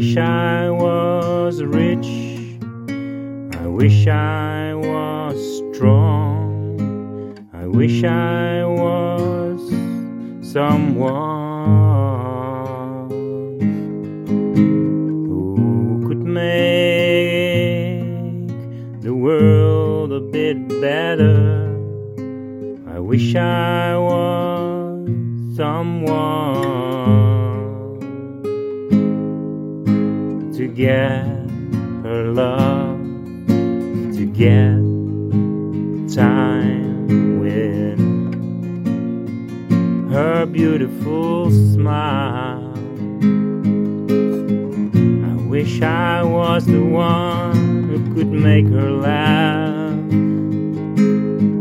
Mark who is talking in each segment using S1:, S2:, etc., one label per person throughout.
S1: wish I was rich. I wish I was strong. I wish I was someone who could make the world a bit better. I wish I was someone get her love, to get time with her beautiful smile. I wish I was the one who could make her laugh.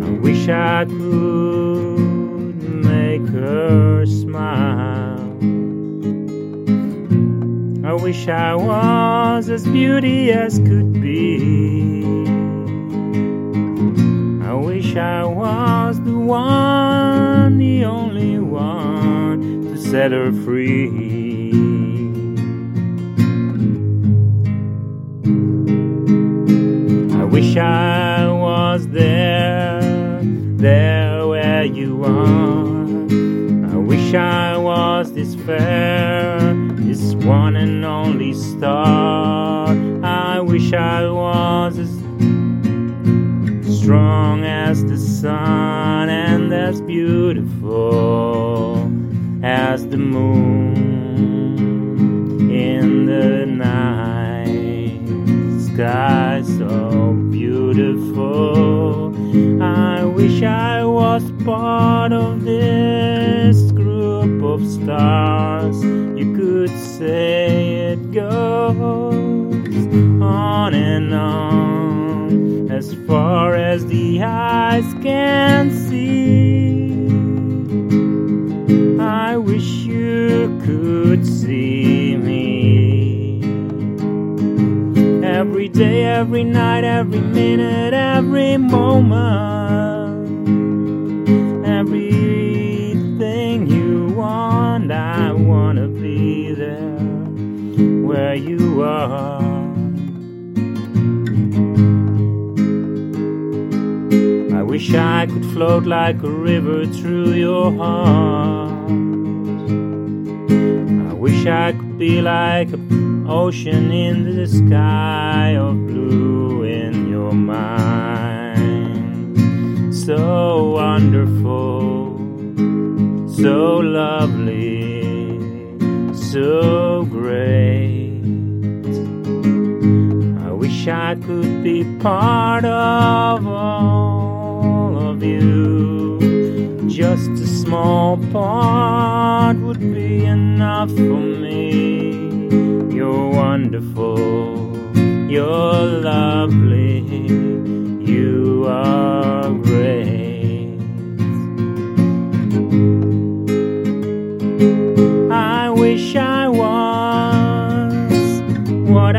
S1: I wish I could make her smile. I wish I was as beauty as could be. I wish I was the one, the only one to set her free. I wish I was there, there where you are. I wish I was this fair, this one and only star. I wish I was as strong as the sun and as beautiful as the moon in the night sky so beautiful i wish i was part of this of stars. You could say it goes on and on as far as the eyes can see. I wish you could see me. Every day, every night, every minute, every moment, are. I wish I could float like a river through your heart. I wish I could be like an ocean in the sky of blue in your mind. So wonderful, so lovely, so great. I could be part of all of you. Just a small part would be enough for me. You're wonderful, you're lovely, you are great. I wish I was what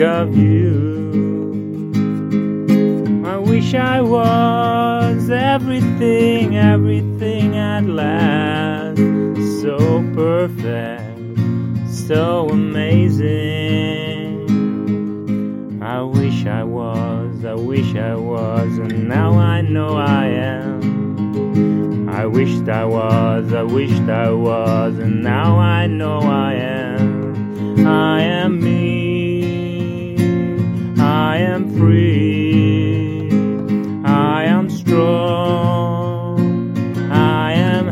S1: of you. I wish I was everything, everything at last. So perfect, so amazing. I wish I was, I wish I was, and now I know I am. I wished I was, I wished I was, and now I know I am. I am me,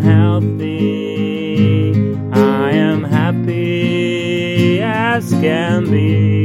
S1: healthy, I am happy as can be.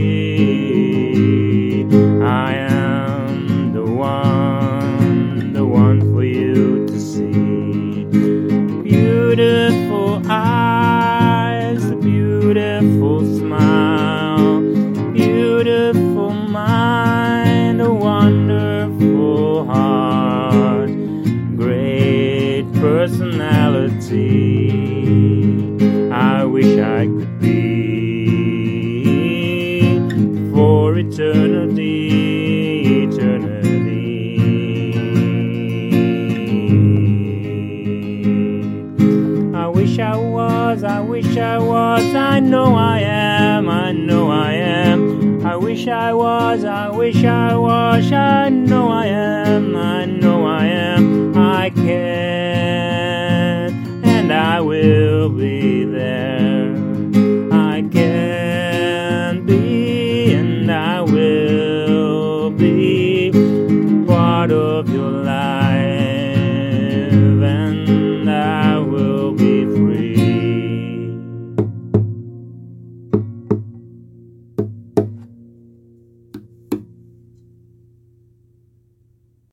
S1: Wish I was, I wish I was, I know I am, I know I am. I can, and I will be there.